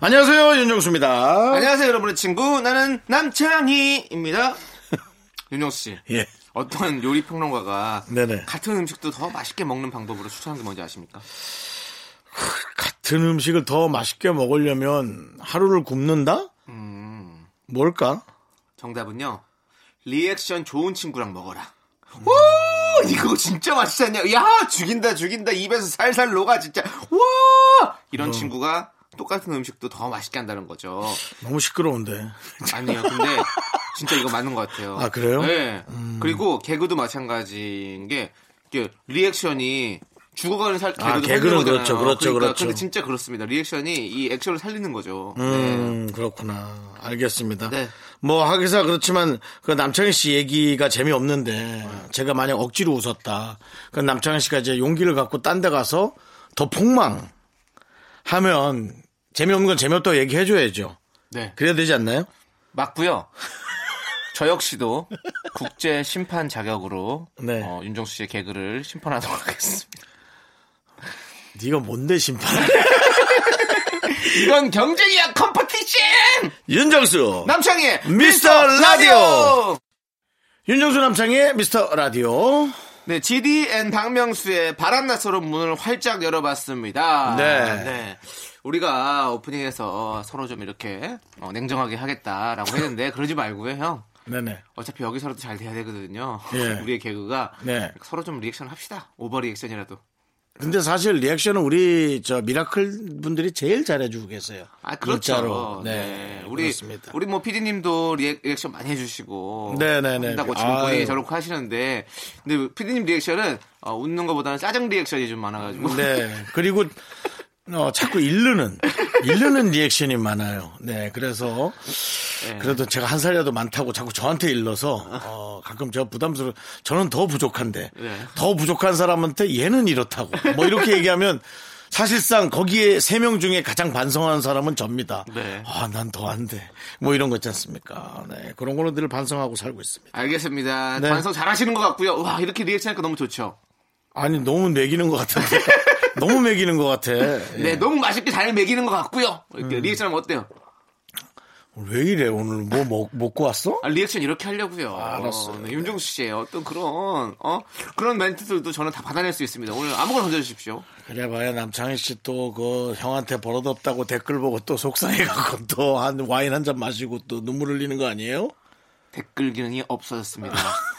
안녕하세요, 윤정수입니다. 안녕하세요, 여러분의 친구. 나는 남창희입니다. 윤정수 씨. 예. 어떤 요리 평론가가 네네. 같은 음식도 더 맛있게 먹는 방법으로 추천한 게 뭔지 아십니까? 같은 음식을 더 맛있게 먹으려면 하루를 굶는다? 음. 뭘까? 정답은요. 리액션 좋은 친구랑 먹어라. 오, 이거 진짜 맛있지 않냐? 야, 죽인다, 죽인다. 입에서 살살 녹아, 진짜. 와! 어. 이런 친구가 똑같은 음식도 더 맛있게 한다는 거죠. 너무 시끄러운데. 아니에요. 근데 진짜 이거 맞는 것 같아요. 아, 그래요? 네. 음. 그리고 개그도 마찬가지인 게 리액션이 죽어가는 살 아, 개그도 개그는 살리는 거잖아요. 그렇죠, 그렇죠, 그러니까 그렇죠. 근데 진짜 그렇습니다. 리액션이 이 액션을 살리는 거죠. 음, 그렇구나. 알겠습니다. 네. 뭐, 하기사 그렇지만, 그 남창희 씨 얘기가 재미없는데, 제가 만약 억지로 웃었다. 그 남창희 씨가 이제 용기를 갖고 딴 데 가서 더 폭망 하면, 재미없는 건 재미없다고 얘기해줘야죠. 네. 그래야 되지 않나요? 맞고요. 저 역시도 국제 심판 자격으로 네. 어, 윤정수 씨의 개그를 심판하도록 하겠습니다. 네가 뭔데 심판? 이건 경쟁이야 Competition! 윤정수! 남창희의 미스터 라디오! 라디오! 윤정수 남창희의 미스터 라디오. 네, GD and 박명수의 바람났어로 문을 활짝 열어봤습니다. 네. 우리가 오프닝에서 서로 좀 이렇게 어, 냉정하게 하겠다라고 했는데 그러지 말고요, 형. 네네. 어차피 여기서라도 잘 돼야 되거든요. 예. 우리의 개그가 네. 서로 좀 리액션 합시다. 오버 리액션이라도. 근데 사실 리액션은 우리 저 미라클 분들이 제일 잘해주고 계세요. 아, 그렇죠. 진짜로. 네. 네. 우리, 그렇습니다. 우리 뭐 피디님도 리액션 많이 해주시고. 네네네. 한다고 지금 아유. 본인이 저렇게 하시는데. 근데 피디님 리액션은 어, 웃는 것보다는 짜증 리액션이 좀 많아가지고. 네. 그리고 어, 자꾸 일르는 일르는 리액션이 많아요. 네. 그래서 네. 그래도 제가 한 살이라도 많다고 자꾸 저한테 일러서 어, 가끔 제가 부담스러워. 저는 더 부족한데 네. 더 부족한 사람한테 얘는 이렇다고 뭐 이렇게 얘기하면. 사실상 거기에 세 명 중에 가장 반성하는 사람은 접니다. 네. 아, 난 더 안 돼. 뭐 이런 거 있지 않습니까? 네. 그런 걸로 늘 반성하고 살고 있습니다. 알겠습니다. 네. 반성 잘 하시는 것 같고요. 와, 이렇게 리액션 하니까 너무 좋죠. 아니, 너무 멕이는 것 같은데. 너무 멕이는 것 같아. 예. 네, 너무 맛있게 잘 멕이는 것 같고요. 음. 이렇게 리액션 하면 어때요? 왜 이래? 오늘 뭐 먹, 먹고 왔어? 아, 리액션 이렇게 하려고요. 알았어요. 네, 윤정수 씨의 어떤 그런, 어? 그런 멘트들도 저는 다 받아낼 수 있습니다. 오늘 아무거나 던져주십시오. 그래 봐야 남창희 씨 또 그 형한테 버릇없다고 댓글 보고 또 속상해갖고 또 한 와인 한 잔 마시고 또 눈물 흘리는 거 아니에요? 댓글 기능이 없어졌습니다.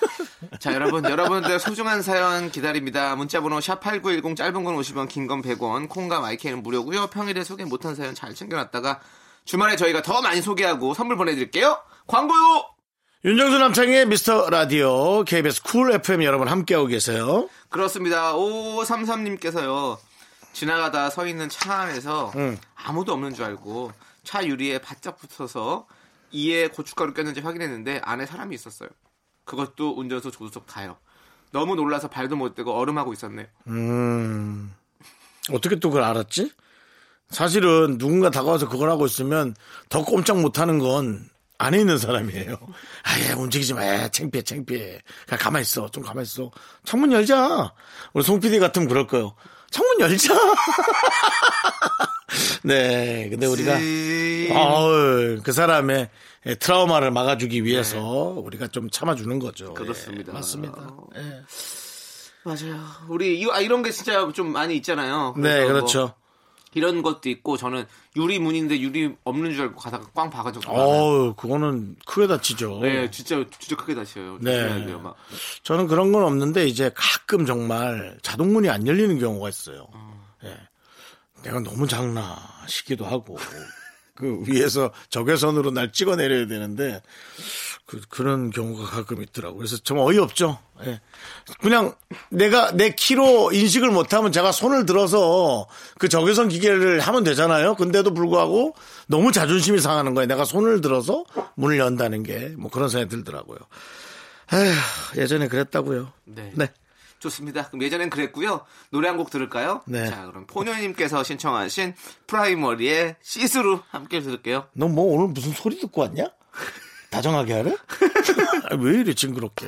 자, 여러분, 여러분들 소중한 사연 기다립니다. 문자번호 샵8910 짧은 건 50원, 긴 건 100원, 콩과 마이K는 무료고요 평일에 소개 못한 사연 잘 챙겨놨다가 주말에 저희가 더 많이 소개하고 선물 보내드릴게요. 광고요! 윤정수 남창희의 미스터 라디오 KBS 쿨 FM 여러분 함께하고 계세요. 그렇습니다. 5533님께서요. 지나가다 서 있는 차 안에서 응. 아무도 없는 줄 알고 차 유리에 바짝 붙어서 이에 고춧가루 꼈는지 확인했는데 안에 사람이 있었어요. 그것도 운전석 조수석 다요. 너무 놀라서 발도 못 대고 얼음하고 있었네요. 음, 어떻게 또 그걸 알았지? 사실은 누군가 다가와서 그걸 하고 있으면 더 꼼짝 못 하는 건 안에 있는 사람이에요. 아예 움직이지 마. 에, 창피해, 창피해. 그냥 가만히 있어. 좀 가만히 있어. 창문 열자. 우리 송 PD 같으면 그럴 거예요. 창문 열자. 네. 근데 우리가 지- 어우, 그 사람의 트라우마를 막아주기 위해서 우리가 좀 참아주는 거죠. 그렇습니다. 예, 맞습니다. 예. 맞아요. 우리 이- 아, 이런 게 진짜 좀 많이 있잖아요. 네, 뭐 그렇죠. 이런 것도 있고 저는 유리 문인데 유리 없는 줄 알고 가다가 꽝 봐가지고 어우, 그거는 크게 다치죠. 네, 진짜 진짜 크게 다쳐요. 네. 돼요, 막. 저는 그런 건 없는데 이제 가끔 정말 자동문이 안 열리는 경우가 있어요. 예. 내가 너무 작나 싶기도 하고 그 위에서 적외선으로 날 찍어 내려야 되는데 그, 그런 경우가 가끔 있더라고요. 그래서 좀 어이없죠. 예. 그냥 내가 내 키로 인식을 못하면 제가 손을 들어서 그 적외선 기계를 하면 되잖아요. 근데도 불구하고 너무 자존심이 상하는 거예요. 내가 손을 들어서 문을 연다는 게 뭐 그런 생각이 들더라고요. 에휴, 예전에 그랬다고요. 네. 네. 좋습니다. 그럼 예전엔 그랬고요. 노래 한 곡 들을까요? 네. 자, 그럼 포녀님께서 신청하신 프라이머리의 시스루 함께 들을게요. 너 뭐 오늘 무슨 소리 듣고 왔냐? 다정하게 하래? 아, 왜 이래 징그럽게.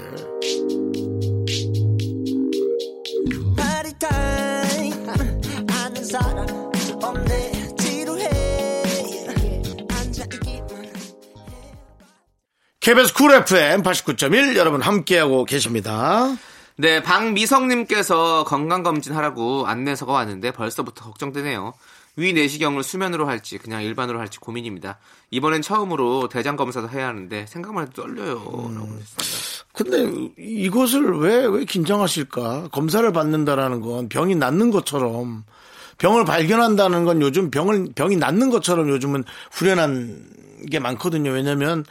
KBS 쿨 FM 89.1 여러분 함께하고 계십니다. 네, 박미성님께서 건강검진 하라고 안내서가 왔는데 벌써부터 걱정되네요. 위 내시경을 수면으로 할지 그냥 일반으로 할지 고민입니다. 이번엔 처음으로 대장 검사도 해야 하는데 생각만 해도 떨려요. 라고 했습니다. 근데 이것을 왜, 왜 긴장하실까? 검사를 받는다라는 건 병이 낫는 것처럼 병을 발견한다는 건 요즘 병을, 병이 낫는 것처럼 요즘은 후련한 게 많거든요. 왜냐면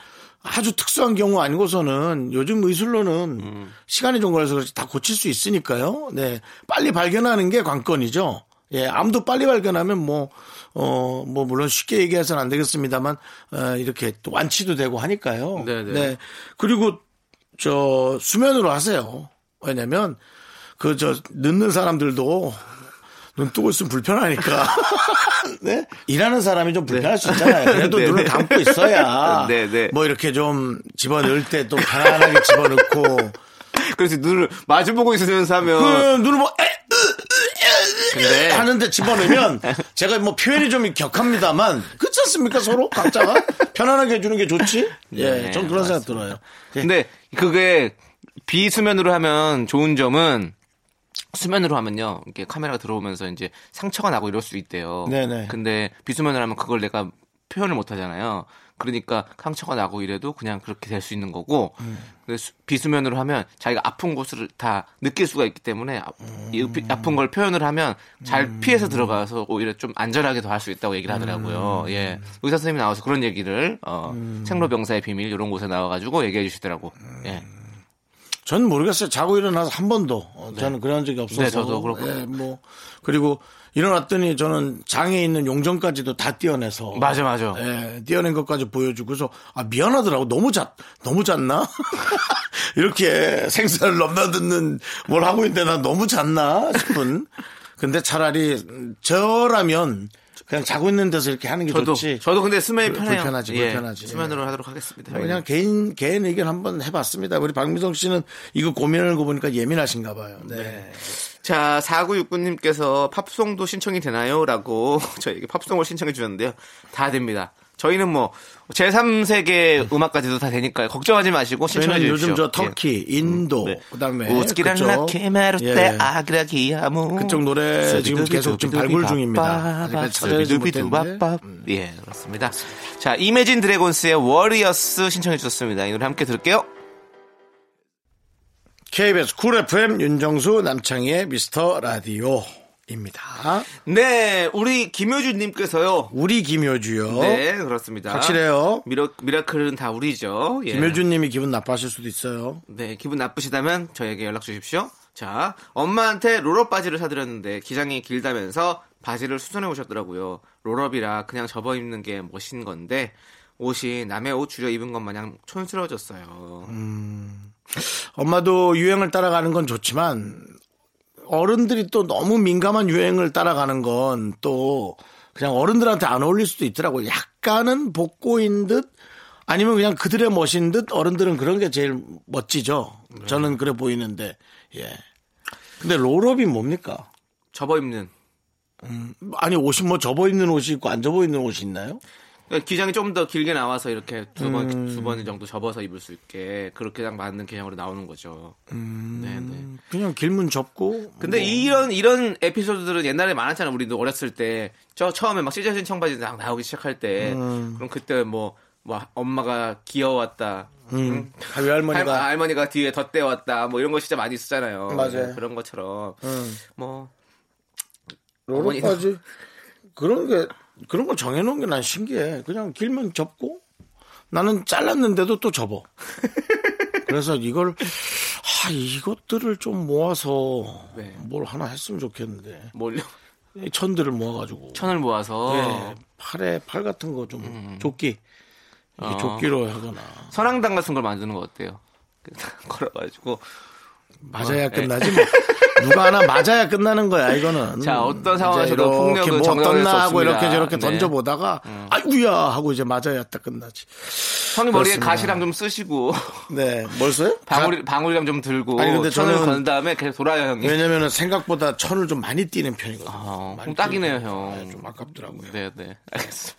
아주 특수한 경우 아니고서는 요즘 의술로는 시간이 좀 걸려서 그렇지 다 고칠 수 있으니까요. 네. 빨리 발견하는 게 관건이죠. 예, 암도 빨리 발견하면 뭐, 어, 뭐, 물론 쉽게 얘기해서는 안 되겠습니다만, 어, 이렇게 또 완치도 되고 하니까요. 네네. 네. 그리고 저 수면으로 하세요. 왜냐면 그 저 늦는 사람들도 눈 뜨고 있으면 불편하니까. 네? 일하는 사람이 좀 불편할 수 있잖아요. 그래도 네네. 눈을 감고 있어야 네네. 뭐 이렇게 좀 집어넣을 때 또 편안하게 집어넣고 그래서 눈을 마주보고 있으면서 하면 그 눈을 뭐 에, 으, 으, 에, 근데- 하는데 집어넣으면 제가 뭐 표현이 좀 격합니다만 그렇지 않습니까 서로 각자가 편안하게 해주는 게 좋지. 예, 네, 전 그런 생각 맞습니다. 들어요. 예. 근데 그게 비수면으로 하면 좋은 점은 수면으로 하면요. 이렇게 카메라가 들어오면서 이제 상처가 나고 이럴 수 있대요. 네네. 근데 비수면으로 하면 그걸 내가 표현을 못 하잖아요. 그러니까 상처가 나고 이래도 그냥 그렇게 될 수 있는 거고 음. 비수면으로 하면 자기가 아픈 곳을 다 느낄 수가 있기 때문에 아- 이 피- 아픈 걸 표현을 하면 잘 음. 피해서 들어가서 오히려 좀 안전하게 더 할 수 있다고 얘기를 하더라고요. 음. 예. 의사 선생님이 나와서 그런 얘기를 어, 생로병사의 비밀 이런 곳에 나와가지고 얘기해 주시더라고. 음. 예. 전 모르겠어요. 자고 일어나서 한 번도 어, 저는 그런 적이 없어서. 네, 저도 그렇고. 예, 뭐 그리고 일어났더니 저는 장에 있는 용전까지도 다 떼어내서. 맞아, 맞아. 예, 떼어낸 것까지 보여주고서 아 미안하더라고. 너무 잤 너무 잤나? 이렇게 생사를 넘나드는 뭘 하고 있는데 나 너무 잤나 싶은. 근데 차라리 저라면 그냥 자고 있는 데서 이렇게 하는 게 저도 좋지. 저도 근데 수면이 불- 편해요. 불편하지, 예, 불편하지. 수면으로 하도록 하겠습니다. 뭐 그냥 개인 개인 의견 한번 해봤습니다. 우리 박미성 씨는 이거 고민을 고 보니까 예민하신가 봐요. 네. 자, 4969님께서 팝송도 신청이 되나요? 라고 저에게 팝송을 신청해 주셨는데요. 다 됩니다. 저희는 뭐, 제3세계 음악까지도 다 되니까요. 걱정하지 마시고 신청해 주십시오. 요즘 저 터키, 인도, 네. 그다음에 라케 메르테 예. 아그라기야무 그쪽 노래 지금 계속 지금 발굴 중입니다. 못했는데. 두비두바밥. 예, 그렇습니다. 자, Imagine Dragons의 Warriors 신청해 주셨습니다. 이 노래 함께 들을게요. KBS 쿨 FM 윤정수 남창희의 미스터 라디오 입니다. 네, 우리 김효준님께서요. 우리 김효주요. 네, 그렇습니다. 확실해요. 미라, 미라클은 다 우리죠. 예. 김효주님이 기분 나빠하실 수도 있어요. 네, 기분 나쁘시다면 저에게 연락 주십시오. 자, 엄마한테 롤업 바지를 사드렸는데 기장이 길다면서 바지를 수선해 오셨더라고요. 롤업이라 그냥 접어 입는 게 멋인 건데 옷이 남의 옷 줄여 입은 것 마냥 촌스러워졌어요. 음. 엄마도 유행을 따라가는 건 좋지만 어른들이 또 너무 민감한 유행을 따라가는 건 또 그냥 어른들한테 안 어울릴 수도 있더라고요. 약간은 복고인 듯 아니면 그냥 그들의 멋인 듯 어른들은 그런 게 제일 멋지죠. 저는 그래 보이는데 예. 근데 롤업이 뭡니까? 접어 입는. 아니 옷이 뭐 접어 있는 옷이 있고 안 접어 있는 옷이 있나요? 기장이 좀 더 길게 나와서 이렇게 두 번, 음. 두번 정도 접어서 입을 수 있게 그렇게 딱 맞는 개념으로 나오는 거죠. 네, 네. 그냥 길문 접고. 근데 뭐. 이런 이런 에피소드들은 옛날에 많았잖아. 우리도 어렸을 때 저 처음에 막 찢어진 청바지 딱 나오기 시작할 때 음. 그럼 그때 뭐 뭐 엄마가 귀여웠다. 응? 아, 외할머니가 할- 할머니가 뒤에 덧대왔다. 뭐 이런 거 진짜 많이 쓰잖아요. 맞아요. 네, 그런 것처럼 음. 뭐 롤업까지 그런 게 그런 걸 정해놓은 게 난 신기해. 그냥 길면 접고 나는 잘랐는데도 또 접어. 그래서 이걸 아 이것들을 좀 모아서 네. 뭘 하나 했으면 좋겠는데 뭘요? 이 천들을 모아가지고 천을 모아서 네, 팔에 팔 같은 거좀 음. 조끼 어. 조끼로 하거나 선앙당 같은 걸 만드는 거 어때요? 걸어가지고 맞아야 끝나지 뭐. 누가 하나 맞아야 끝나는 거야 이거는. 자, 어떤 상황에서도 이렇게 폭력은 뭐 어떻나 하고. 이렇게 저렇게 네. 던져보다가 아이구야 하고 이제 맞아야 딱 끝나지. 형이 머리에. 가시랑 좀 쓰시고 네, 뭘 써요? 방울 방울이랑 좀 들고 아니, 근데 천을 저는- 건 다음에 계속 돌아요 형이. 왜냐면은 생각보다 천을 좀 많이 뛰는 편이거든요. 어, 많이 딱이네요 형. 편이라 좀 아깝더라고요. 네, 네, 알겠습니다.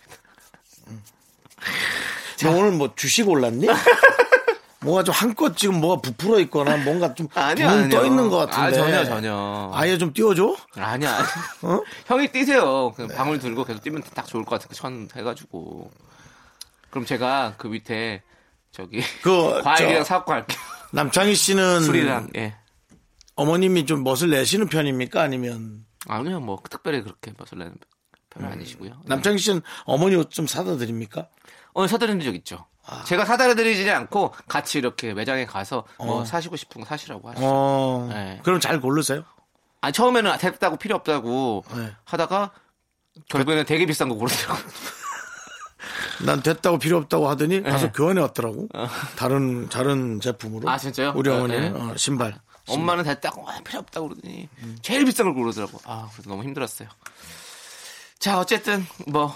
너 오늘 뭐 주식 올랐니? 뭐가 좀 한껏 지금 뭐가 부풀어 있거나 뭔가 좀 아니요, 붕 아니요. 떠 있는 것 같은데. 아, 전혀, 전혀. 아예 좀 띄워줘? 아니야. 아니. 어? 형이 뛰세요. 그냥 네. 방울 들고 계속 뛰면 딱 좋을 것 같아요. 천 해가지고. 그럼 제가 그 밑에 저기 그, 과일이랑 저- 사갖고 갈게요. 남창희 씨는 술이랑 예. 어머님이 좀 멋을 내시는 편입니까? 아니면 아니요 뭐 특별히 그렇게 멋을 내는 편은 아니시고요. 음. 남창희 씨는 어머니 옷 좀 사다 드립니까? 오늘 사드린 적 있죠. 아. 제가 사다 드리지 않고 같이 이렇게 매장에 가서 뭐 사시고 싶은 거 사시라고 하시죠. 어. 네. 그럼 잘 고르세요? 아니 처음에는 됐다고 필요 없다고 네. 하다가 결국에는 되게 비싼 거 고르더라고. 난 됐다고 필요 없다고 하더니 가서 교환해 왔더라고. 다른 다른 제품으로. 네. 아, 진짜요? 우리 네, 어머니는 네. 어, 신발. 엄마는 됐다고 아, 필요 없다고 그러더니 제일 비싼 걸 고르더라고. 아 그래서 너무 힘들었어요. 자 어쨌든 뭐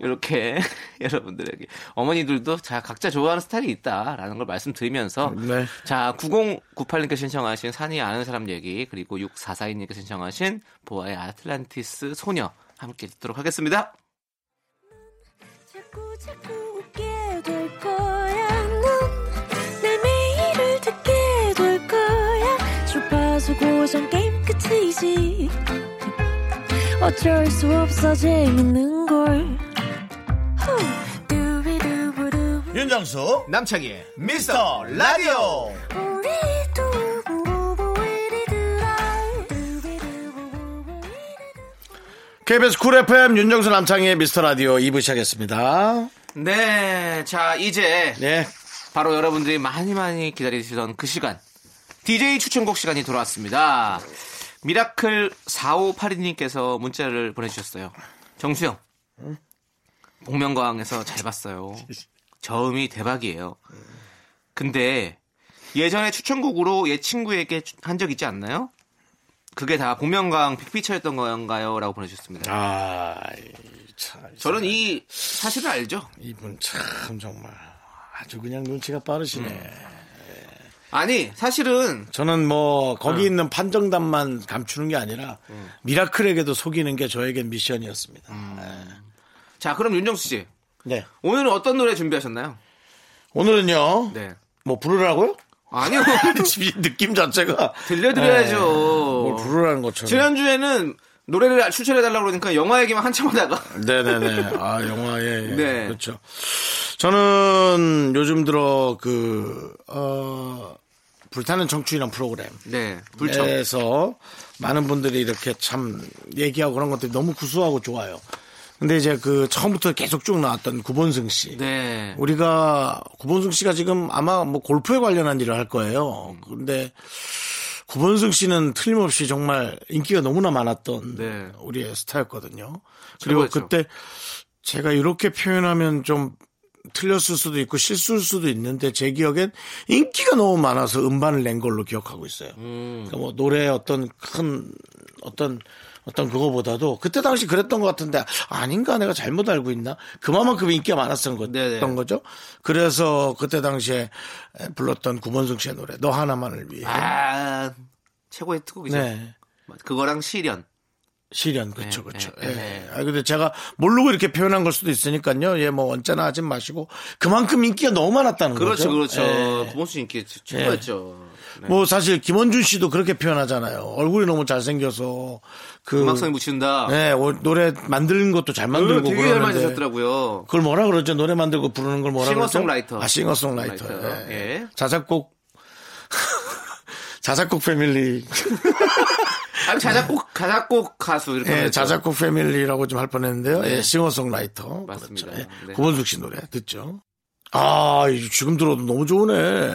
이렇게 여러분들에게 어머니들도 자 각자 좋아하는 스타일이 있다라는 걸 말씀드리면서 네. 자 9098님께 신청하신 산이 아는 사람 얘기 그리고 6442님께 신청하신 보아의 아틀란티스 소녀 함께 듣도록 하겠습니다. 자꾸 자꾸 웃게 될 거야. 넌 내 매일을 듣게 될 거야. 주파수 고정 게임 끝이지. 어쩔 수 없어 재밌는 걸. 윤정수 남창희의 미스터 라디오. KBS 쿨 FM 윤정수 남창희의 미스터 라디오 2부 시작했습니다. 네, 자 이제 네. 바로 여러분들이 많이 많이 기다리시던 그 시간 DJ 추천곡 시간이 돌아왔습니다. 미라클 4582님께서 문자를 보내주셨어요. 정수 형 복면가왕에서 잘 봤어요. 저음이 대박이에요. 근데 예전에 추천곡으로 옛 친구에게 한 적 있지 않나요? 그게 다 복면가왕 big picture였던 건가요? 라고 보내주셨습니다. 아, 이 참. 저는 이 사실을 알죠. 이분 참 정말 아주 그냥 눈치가 빠르시네. 아니 사실은 저는 뭐 거기 있는 판정단만 감추는 게 아니라 미라클에게도 속이는 게 저에겐 미션이었습니다. 자 그럼 윤정수 씨 네. 오늘은 어떤 노래 준비하셨나요? 오늘은요. 네. 뭐 부르라고요? 아니요. 이 느낌 자체가 들려드려야죠. 뭘 부르라는 것처럼. 지난주에는 노래를 추천해달라고 그러니까 영화 얘기만 한참 하다가. 네네네. 아, 영화에. 네. 그렇죠. 저는 요즘 들어 그, 어, 불타는 청춘이란 프로그램. 네. 불청. 에서 많은 분들이 이렇게 참 얘기하고 그런 것들이 너무 구수하고 좋아요. 근데 이제 그 처음부터 계속 쭉 나왔던 구본승 씨. 네. 우리가 구본승 씨가 지금 아마 뭐 골프에 관련한 일을 할 거예요. 근데 구본승 씨는 틀림없이 정말 인기가 너무나 많았던 네. 우리의 스타였거든요. 그리고 최고였죠. 그때 제가 이렇게 표현하면 좀 틀렸을 수도 있고 실수일 수도 있는데 제 기억엔 인기가 너무 많아서 음반을 낸 걸로 기억하고 있어요. 음. 그러니까 뭐 노래 어떤 큰 어떤 어떤 그거보다도 그때 당시 그랬던 것 같은데 아닌가 내가 잘못 알고 있나 그만큼 인기가 많았던 거- 네네. 던 거죠. 그래서 그때 당시에 불렀던 구본승 씨의 노래 너 하나만을 위해 아, 최고의 특곡이죠. 네. 그거랑 시련. 시련 그렇죠 네, 그렇죠. 네, 예. 네. 아 근데 제가 모르고 이렇게 표현한 걸 수도 있으니까요. 예, 뭐 언짢아 하지 마시고 그만큼 인기가 너무 많았다는 그렇죠, 거죠. 그렇죠. 예. 구본수 인기 최고였죠. 네. 뭐 사실 김원준 씨도 그렇게 표현하잖아요. 얼굴이 너무 잘생겨서 그 음악성이 묻힌다. 네, 오- 노래 만드는 것도 잘 만들고 되게 잘 그러는데 만드셨더라고요. 그걸 뭐라 그러죠? 노래 만들고 부르는 걸 뭐라 그러죠? 싱어송라이터. 아, 싱어송라이터. 싱어송라이터. 예. 예. 자작곡 자작곡 패밀리. 아, 자작곡, 자작곡 가수 이렇게. 예. 자작곡 패밀리라고 좀 할 뻔했는데요. 예, 싱어송라이터. 맞습니다. 그렇죠. 예, 네. 고범숙 씨 노래 듣죠. 아, 이 지금 들어도 너무 좋으네.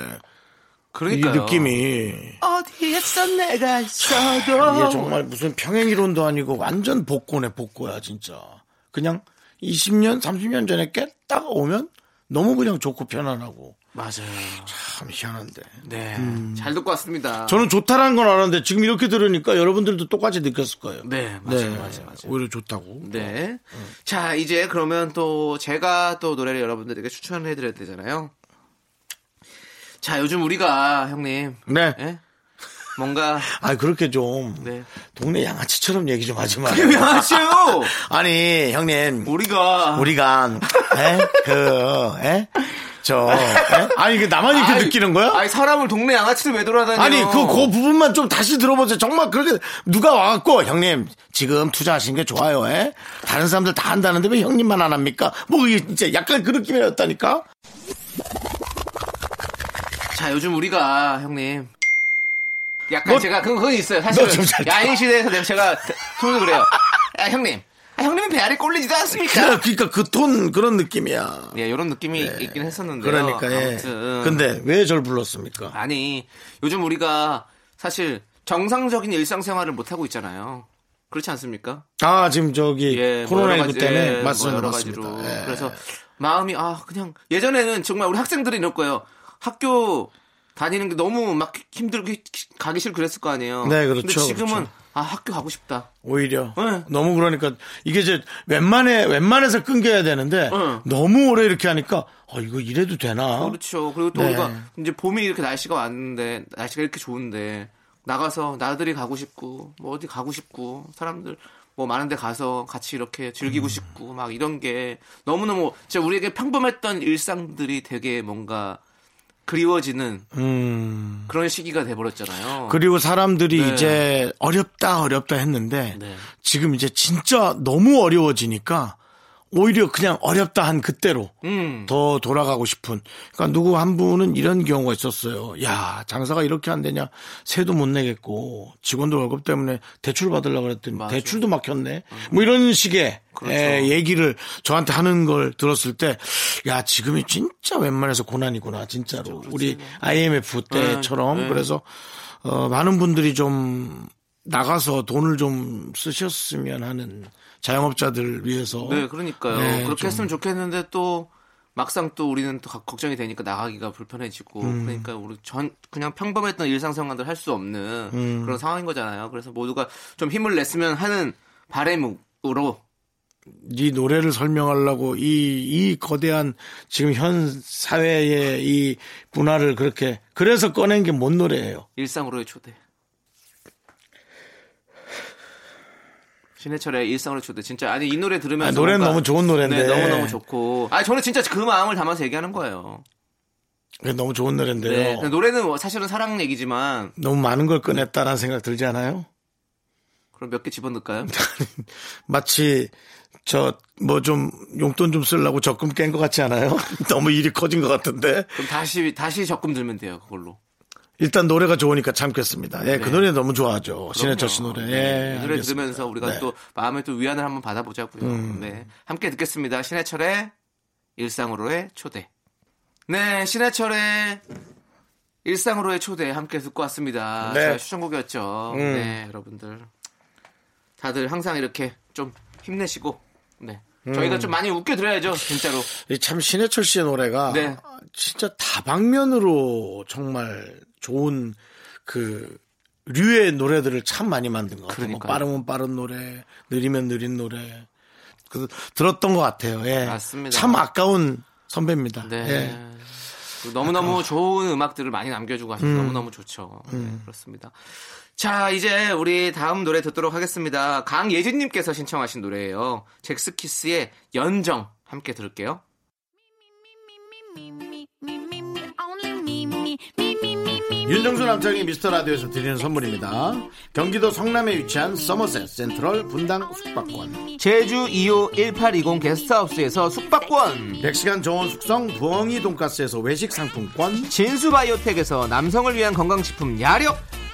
그러니까요. 이 느낌이. 어디에서 내가 이게 있어도. 정말 무슨 평행 이론도 아니고 완전 복고네, 복고야, 진짜. 그냥 20년, 30년 전에 깼다가 오면 너무 그냥 좋고 편안하고. 맞아요. 참 희한한데. 네. 잘 듣고 왔습니다. 저는 좋다라는 건 알았는데 지금 이렇게 들으니까 여러분들도 똑같이 느꼈을 거예요. 네, 맞아요, 맞아요, 맞아요. 오히려 좋다고. 네. 자, 이제 그러면 또 제가 또 노래를 여러분들에게 추천을 해드려야 되잖아요. 자, 요즘 우리가 형님, 네. 예? 뭔가 아 그렇게 좀 네. 동네 양아치처럼 얘기 좀 하지 마. 안녕하세요. 아니 형님 우리가 우리가 에? 그 에? 저 에? 아니 그 나만 이렇게 아이, 느끼는 거야? 아니 사람을 동네 양아치로 왜 돌아다녀? 아니 그그 부분만 좀 다시 들어보세요. 정말 그렇게 누가 와갖고 형님 지금 투자하신 게 좋아요. 에? 다른 사람들 다 한다는데 왜 형님만 안 합니까? 뭐 이게 진짜 약간 그 느낌이었다니까. 자, 요즘 우리가 형님 약간 너- 제가 그건 그건 있어요. 사실은 야인 시대에서 내가 제가 통해서 그래요. 야, 형님. 아, 형님은 배알이 꼴리지도 않습니까? 그러니까 그 톤 그런 느낌이야. 예, 이런 느낌이 있긴 했었는데요. 그러니까 예. 아무튼 근데 왜 절 불렀습니까? 아니 요즘 우리가 사실 정상적인 일상생활을 못 하고 있잖아요. 그렇지 않습니까? 아 지금 저기 예, 뭐 코로나 19 여러 가지, 때문에 예, 뭐 맞습니다. 여러 맞습니다. 예. 그래서 마음이 아 그냥 예전에는 정말 우리 학생들이 이럴 거예요. 학교 다니는 게 너무 막 힘들고 가기 싫고 그랬을 거 아니에요. 네, 그렇죠, 근데 지금은 그렇죠. 아 학교 가고 싶다. 오히려 네. 너무 그러니까 이게 이제 웬만해 웬만해서 끊겨야 되는데 네. 너무 오래 이렇게 하니까 어 이거 이래도 되나? 그렇죠. 그리고 또 네. 우리가 이제 봄이 이렇게 날씨가 왔는데 날씨가 이렇게 좋은데 나가서 나들이 가고 싶고 뭐 어디 가고 싶고 사람들 뭐 많은 데 가서 같이 이렇게 즐기고 음. 싶고 막 이런 게 너무너무 진짜 우리에게 평범했던 일상들이 되게 뭔가 그리워지는 음. 그런 시기가 돼버렸잖아요. 그리고 사람들이 네. 이제 어렵다 어렵다 했는데 네. 지금 이제 진짜 너무 어려워지니까 오히려 그냥 어렵다 한 그때로 음. 더 돌아가고 싶은. 그러니까 누구 한 분은 이런 경우가 있었어요. 야 장사가 이렇게 안 되냐? 세도 못 내겠고 직원들 월급 때문에 대출 받으려고 그랬더니 맞아. 대출도 막혔네. 뭐 이런 식의 그렇죠. 에, 얘기를 저한테 하는 걸 들었을 때, 야 지금이 진짜 웬만해서 고난이구나 진짜로. 우리 IMF 때처럼 네, 네. 그래서 어, 많은 분들이 좀 나가서 돈을 좀 쓰셨으면 하는 자영업자들 위해서. 네, 그러니까요. 네, 그렇게 좀. 했으면 좋겠는데 또 막상 또 우리는 또 가- 걱정이 되니까 나가기가 불편해지고 음. 그러니까 우리 전 그냥 평범했던 일상생활을 할수 없는 음. 그런 상황인 거잖아요. 그래서 모두가 좀 힘을 냈으면 하는 바램으로 이 노래를 설명하려고 이, 이 거대한 지금 현 사회의 이 문화를 그렇게 그래서 꺼낸 게 뭔 노래예요? 일상으로의 초대. 신해철의 일상으로의 초대. 진짜 아니 이 노래 들으면서 아, 노래는 너무 좋은 노래인데. 네, 너무 너무 좋고. 아 저는 진짜 그 마음을 담아서 얘기하는 거예요. 그게 너무 좋은 노래인데요. 네. 노래는 뭐 사실은 사랑 얘기지만 너무 많은 걸 꺼냈다라는 생각 들지 않아요? 그럼 몇 개 집어넣을까요? 마치 저 뭐 좀 용돈 좀 쓰려고 적금 깬 것 같지 않아요? 너무 일이 커진 것 같은데 그럼 다시 다시 적금 들면 돼요 그걸로. 일단 노래가 좋으니까 참겠습니다. 예, 그 네. 노래 너무 좋아하죠. 신해철 씨. 노래. 네, 예, 이 노래 알겠습니다. 들으면서 우리가 네. 음. 또 마음의 또 위안을 한번 받아보자고요. 네, 함께 듣겠습니다. 신해철의 일상으로의 초대. 네, 신해철의 일상으로의 초대 함께 듣고 왔습니다. 네. 추천곡이었죠. 음. 네, 여러분들 다들 항상 이렇게 좀 힘내시고, 네, 저희가 음. 좀 많이 웃겨드려야죠, 진짜로. 이참 신해철 씨의 노래가 네. 진짜 다방면으로 정말 좋은 그 류의 노래들을 참 많이 만든 것 같아요. 뭐. 빠르면 빠른 노래, 느리면 느린 노래. 그 들었던 것 같아요. 예. 맞습니다. 참 아까운 선배입니다. 네. 예. 너무너무 좋은 음악들을 많이 남겨주고 하셔서 너무너무 좋죠. 네, 그렇습니다. 자, 이제 우리 다음 노래 듣도록 하겠습니다. 강예진님께서 신청하신 노래예요. 잭스키스의 연정 함께 들을게요. 윤정수 남창의 미스터 라디오에서 드리는 선물입니다. 경기도 성남에 위치한 서머셋 센트럴 분당 숙박권. 제주 2호 1820 게스트하우스에서 숙박권. 100시간 저온 숙성 부엉이 돈가스에서 외식 상품권. 진수 바이오텍에서 남성을 위한 건강식품 야력.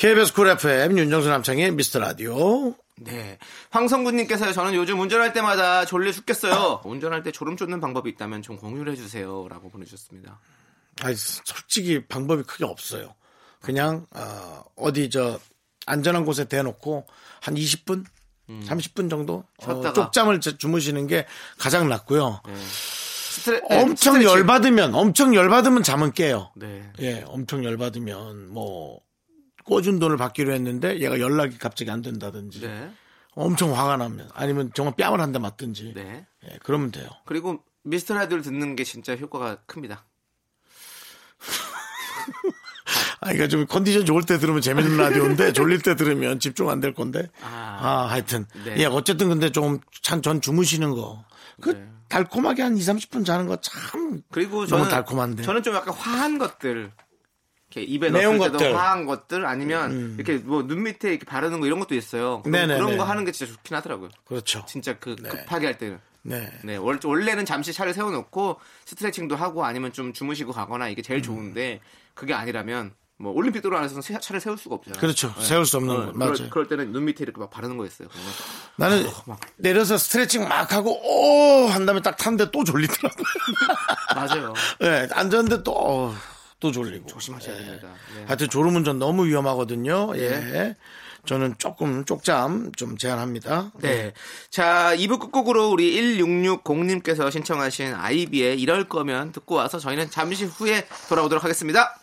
KBS 쿨 FM 윤정수 남창희의 미스터 라디오 네. 황성구님께서 저는 요즘 운전할 때마다 졸려 죽겠어요. 운전할 때 졸음 쫓는 방법이 있다면 좀 공유를 해주세요. 라고 보내주셨습니다. 아니, 솔직히 방법이 크게 없어요. 그냥 어, 어디 저 안전한 곳에 대놓고 한 20분, 30분 정도 어. 쪽잠을 자- 주무시는 게 가장 낫고요. 스트레, 네, 엄청 스트레칭. 열받으면 엄청 열받으면 잠은 깨요. 네. 예, 엄청 열받으면 뭐 꿔준 돈을 받기로 했는데 얘가 연락이 갑자기 안 된다든지 네. 엄청 화가 나면 아니면 정말 뺨을 한 대 맞든지 네. 예, 그러면 돼요. 그리고 미스터 라디오를 듣는 게 진짜 효과가 큽니다. 아, 그러니까 좀 컨디션 좋을 때 들으면 재밌는 라디오인데 졸릴 때 들으면 집중 안 될 건데. 아. 아, 하여튼. 네. 예, 어쨌든 근데 좀참전 주무시는 거. 그 네. 달콤하게 한 2, 30분 자는 거 참 그리고 저는 달콤한데. 저는 좀 약간 화한 것들 이렇게 입에 넣을 때도 것들. 음. 화한 것들 아니면 이렇게 뭐 눈 밑에 이렇게 바르는 거 이런 것도 있어요. 그런. 그런 거 하는 게 진짜 좋긴 하더라고요. 그렇죠. 진짜 그 네. 급하게 할 때는. 네. 네, 월- 원래는 잠시 차를 세워놓고 스트레칭도 하고 아니면 좀 주무시고 가거나 이게 음. 제일 좋은데 그게 아니라면 뭐 올림픽 도로 안에서는 세- 차를 세울 수가 없잖아요. 그렇죠. 세울 수 없는 어, 거. 맞아요. 그럴 때는 눈 밑에 이렇게 막 바르는 거였어요. 나는 내려서 스트레칭 막 하고 오! 한 다음에 딱 탔는데 또 졸리더라고요. 맞아요. 네, 앉았는데 또, 어, 또 졸리고. 조심하셔야 됩니다. 네. 하여튼 졸음운전 너무 위험하거든요. 예. 저는 조금 쪽잠 좀 제한합니다. 네. 자, 2부 끝곡으로 우리 1660님께서 신청하신 아이비의 이럴 거면 듣고 와서 저희는 잠시 후에 돌아오도록 하겠습니다.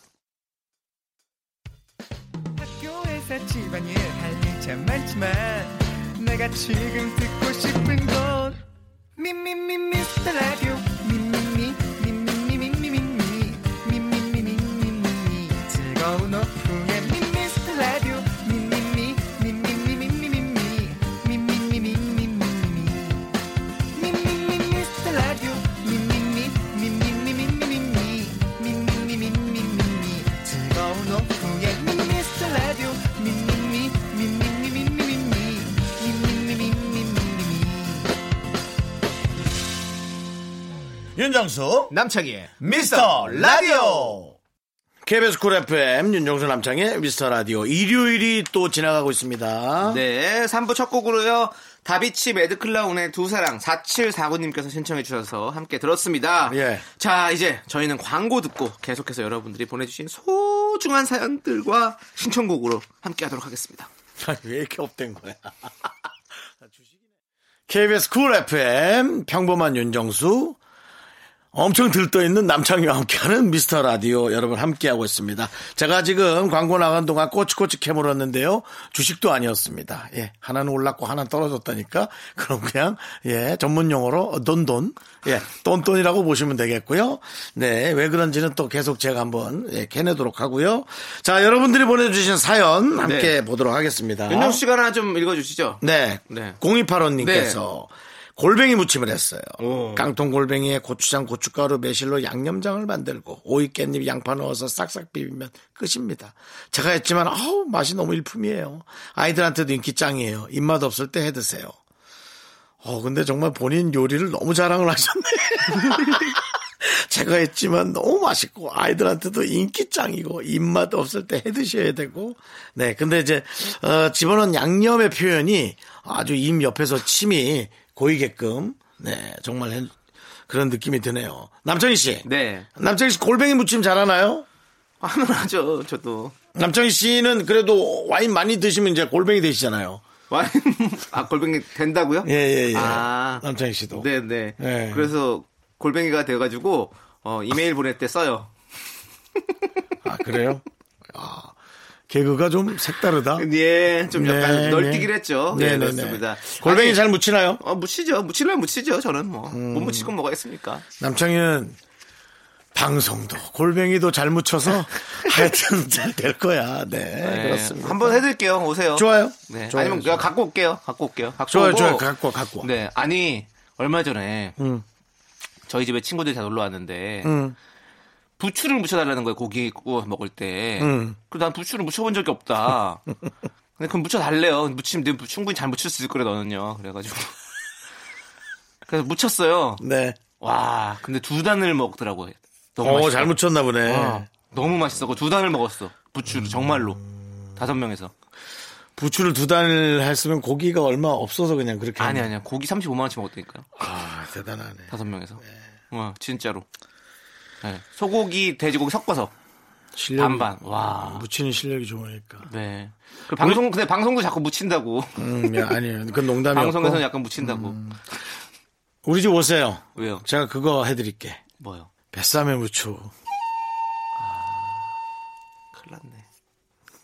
학교에서 집안일 할 일 참 많지만 내가 지금 듣고 싶은 건 미미미 미스터 라디오 즐거운 오후에 미스터 라디오 미미미 미미미 미미미 미미미 미미미 미미미 미스터 라디오 미미미 미미미 미미미 미미미 미미미 즐거운 오후에 미스터 라디오 미미미 미미미 미미미 미미미 미미미 윤정수, 남창희의 미스터 라디오. KBS 쿨 FM 윤정수 남창희의 미스터 라디오 일요일이 또 지나가고 있습니다. 네, 3부 첫 곡으로요. 다비치 매드클라운의 두 사랑 4749님께서 신청해 주셔서 함께 들었습니다. 예. 자, 이제 저희는 광고 듣고 계속해서 여러분들이 보내주신 소중한 사연들과 신청곡으로 함께 하도록 하겠습니다. 아니, 왜 이렇게 up된 거야? KBS 쿨 FM 평범한 윤정수 엄청 들떠있는 남창희와 함께하는 미스터 라디오 여러분 함께하고 있습니다. 제가 지금 광고 나간 동안 꼬치꼬치 캐물었는데요. 주식도 아니었습니다. 예. 하나는 올랐고 하나는 떨어졌다니까. 그럼 그냥, 예. 전문 용어로 똔똔. 예. 똔똔이라고 보시면 되겠고요. 네. 왜 그런지는 또 계속 제가 한번 예, 캐내도록 하고요. 자, 여러분들이 보내주신 사연 함께 네. 보도록 하겠습니다. 윤정수 씨가 하나 좀 읽어주시죠. 네. 네. 0285님께서 골뱅이 무침을 했어요. 오. 깡통 골뱅이에 고추장, 고춧가루, 매실로 양념장을 만들고 오이, 깻잎, 양파 넣어서 싹싹 비비면 끝입니다. 제가 했지만 아우 맛이 너무 일품이에요. 아이들한테도 인기 짱이에요. 입맛 없을 때 해 드세요. 어 근데 정말 본인 요리를 너무 자랑을 하셨네. 제가 했지만 너무 맛있고 아이들한테도 인기 짱이고 입맛 없을 때 해 드셔야 되고 네 근데 이제 어, 집어넣은 양념의 표현이 아주 입 옆에서 침이 고이게끔 네 정말 해- 그런 느낌이 드네요 남창희 씨 네. 남창희 씨 골뱅이 무침 잘하나요? 하면 하죠, 저도. 남창희 씨는 그래도 와인 많이 드시면 이제 골뱅이 되시잖아요 와인, 아, 골뱅이 된다고요? 예예예 아. 남창희 씨도 네네. 네. 그래서 골뱅이가 돼가지고, 어, 이메일 보낼 때 써요. 아 그래요? 아 개그가 좀 색다르다 예, 좀 약간 네, 널뛰기를 네. 했죠. 네, 네, 네, 그렇습니다. 네. 골뱅이 아니, 잘 묻히나요? 어, 묻히죠. 묻히려면 묻히죠. 저는 뭐. 음. 못 묻히고 뭐가 있습니까? 남창희는 방송도 골뱅이도 잘 묻혀서 하여튼 잘 될 거야. 네, 네, 그렇습니다. 한번 해드릴게요. 오세요. 좋아요. 네. 좋아요, 아니면 좋아요. 갖고 올게요. 갖고 올게요. 갖고 좋아요, 오고. 좋아요. 갖고 와, 갖고 와. 네. 아니 얼마 전에 음. 저희 집에 친구들이 다 놀러 왔는데 음. 부추를 묻혀달라는 거예요. 고기 구워 먹을 때. 음. 그래서 난 부추를 묻혀본 적이 없다. 근데 그럼 묻혀달래요. 묻히면 내 충분히 잘 묻힐 수 있을 거래 너는요. 그래가지고 그래서 묻혔어요. 네. 와, 근데 두 단을 먹더라고요. 너무 어, 맛있어. 잘 묻혔나 보네. 어, 너무 맛있었고 두 단을 먹었어. 부추를 정말로 다섯 명에서. 부추를 두 단을 했으면 고기가 얼마 없어서 그냥 그렇게. 아니 아니야. 고기 35만 원치 먹었다니까요. 아, 대단하네. 다섯 명에서. 와, 진짜로. 네. 소고기, 돼지고기 섞어서 실력이, 반반. 와. 묻히는 실력이 좋으니까. 네. 그 방송 근데 방송도 자꾸 묻힌다고. 음, 야, 아니에요. 그건 농담이었고. 방송에서는 약간 묻힌다고. 우리 집 오세요. 왜요? 제가 그거 해드릴게. 뭐요? 뱃삼에 무초. 큰일 났네.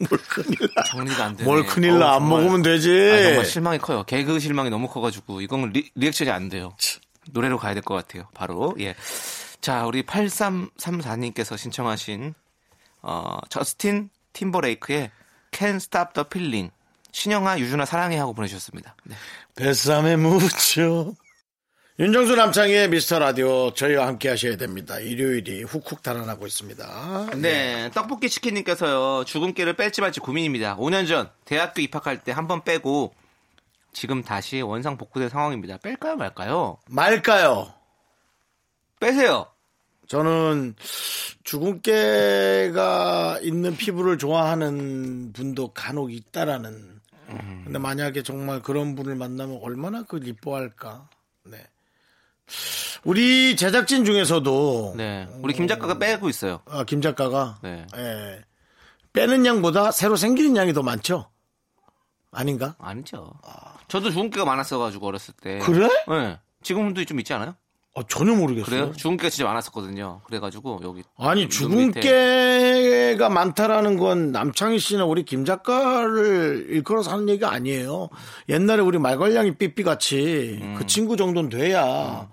뭘 큰일 나. 정리가 안 되네. 뭘 큰일 나. 어우, 안. 먹으면 되지. 아, 정말 실망이 커요. 개그 실망이 너무 커가지고 이건 리, 리액션이 안 돼요. 노래로 가야 될 것 같아요. 바로 예. 자 우리 8334님께서 신청하신 어, 저스틴 팀버레이크의 Can't Stop the Feeling 신영아 유준아 사랑해 하고 보내주셨습니다. 네. Bésame mucho. 윤정수 남창희의 미스터 라디오 저희와 함께 하셔야 됩니다. 일요일이 훅훅 달아나고 있습니다. 네, 떡볶이 치킨님께서요 주근깨를 뺄지 말지 고민입니다. 5년 전 대학교 입학할 때 한 번 빼고 지금 다시 원상 복구된 상황입니다. 뺄까요 말까요? 말까요? 빼세요. 저는 주근깨가 있는 피부를 좋아하는 분도 간혹 있다라는. 근데 만약에 정말 그런 분을 만나면 얼마나 그걸 이뻐할까. 네. 우리 제작진 중에서도 네, 우리 김 작가가 빼고 있어요. 아, 김 작가가 네. 예. 빼는 양보다 새로 생기는 양이 더 많죠. 아닌가? 아니죠. 저도 주근깨가 많았어가지고 어렸을 때. 그래? 네. 지금도 좀 있지 않아요? 어, 전혀 모르겠어요. 그래요? 주근깨가 진짜 많았었거든요. 그래가지고 여기 아니. 주근깨가 많다라는 건 남창희 씨나 우리 김 작가를 일컬어서 하는 얘기가 아니에요. 옛날에 우리 말괄량이 삐삐 같이 음. 그 친구 정도는 돼야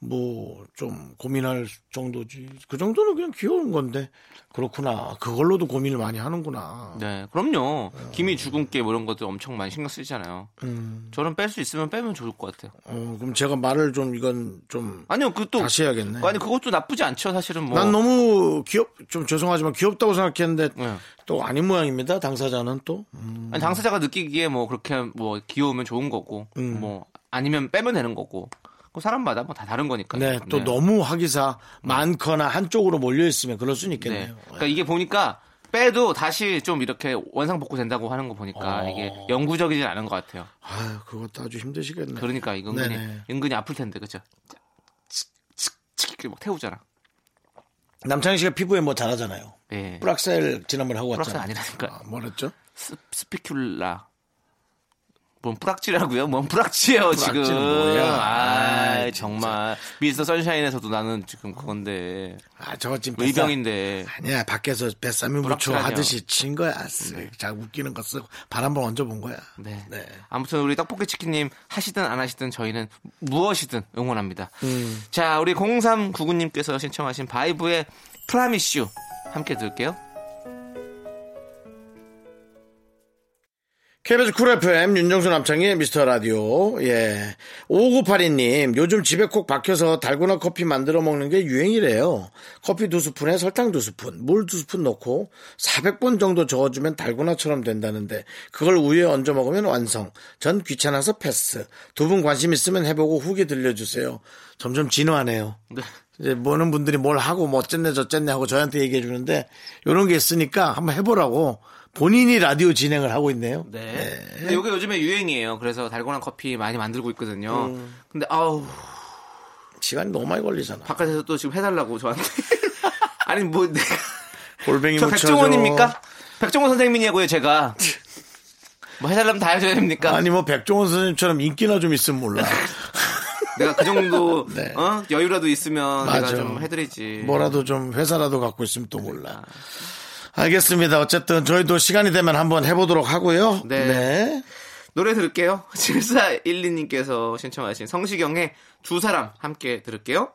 뭐 좀 고민할 정도지. 그 정도는 그냥 귀여운 건데 그렇구나. 그걸로도 고민을 많이 하는구나. 네, 그럼요. 김이 주근깨 뭐 이런 것들 엄청 많이 신경 쓰잖아요. 음. 저는 뺄 수 있으면 빼면 좋을 것 같아요. 어, 그럼 제가 말을 좀 이건 좀 아니요, 그것도 다시 해야겠네. 아니 그것도 나쁘지 않죠, 사실은 뭐. 난 너무 귀엽 좀 죄송하지만 귀엽다고 생각했는데 네. 또 아닌 모양입니다. 당사자는 또. 음. 아니, 당사자가 느끼기에 뭐 그렇게 뭐 귀여우면 좋은 거고, 음. 뭐 아니면 빼면 되는 거고. 그 사람마다 뭐 다 다른 거니까. 네, 또 너무 화기사 많거나 한쪽으로 몰려 있으면 그럴 수는 네. 있겠네요. 그러니까 이게 보니까 빼도 다시 좀 이렇게 원상 복구 된다고 하는 거 보니까 어. 이게 영구적이진 않은 것 같아요. 아유, 그것도 아주 힘드시겠네. 그러니까 이거 은근히 네네. 은근히 아플 텐데 그죠? 칙칙칙 막 태우잖아. 남창희 씨가 피부에 뭐 잘하잖아요. 네. 프락셀 지난번에 하고 프락셀 왔잖아요. 아니라니까. 아, 뭐랬죠? 스, 스피큘라. 뭔 프락치라고요? 뭔 프락치예요 지금? 아, 아이, 정말 미스터 선샤인에서도 나는 지금 그건데 아, 저거 지금 의병인데 아니야, 밖에서 Bésame mucho 하듯이 친 거야. 자, 웃기는 거 쓰고 발 한번 얹어본 거야. 네. 네. 아무튼 우리 떡볶이 치킨님 하시든 안 하시든 저희는 무엇이든 응원합니다. 음. 자, 우리 0399님께서 신청하신 바이브의 Promise U 함께 들을게요. KBS 쿨 FM 윤정수 남창희의 미스터 라디오. 예. 5982님, 요즘 집에 콕 박혀서 달고나 커피 만들어 먹는 게 유행이래요. 커피 두 스푼에 설탕 두 스푼, 물 두 스푼 넣고 400번 정도 저어주면 달고나처럼 된다는데 그걸 우유에 얹어 먹으면 완성. 전 귀찮아서 패스. 두 분 관심 있으면 해보고 후기 들려주세요. 점점 진화하네요. 네. 이제 보는 분들이 뭘 하고 뭐 어쨌네 저쨌네 하고 저한테 얘기해 주는데 이런 게 있으니까 한번 해보라고 본인이 라디오 진행을 하고 있네요. 네. 근데 이게 요즘에 유행이에요. 그래서 달고나 커피 많이 만들고 있거든요. 근데 아우 시간이 너무 많이 걸리잖아. 바깥에서 또 지금 해달라고 저한테. 아니 뭐 내가 골뱅이 저. 백종원입니까? 백종원 선생님이냐고요 제가. 뭐 해달라면 다 해줘야 됩니까? 아니 뭐 백종원 선생님처럼 인기나 좀 있으면 몰라. 내가 그 정도 네. 어? 여유라도 있으면 맞아. 내가 좀 해드리지. 뭐라도 좀 회사라도 갖고 있으면 또 몰라. 알겠습니다. 어쨌든 저희도 시간이 되면 한번 해보도록 하고요. 네. 네. 노래 들을게요. 7412님께서 신청하신 성시경의 두 사람 함께 들을게요.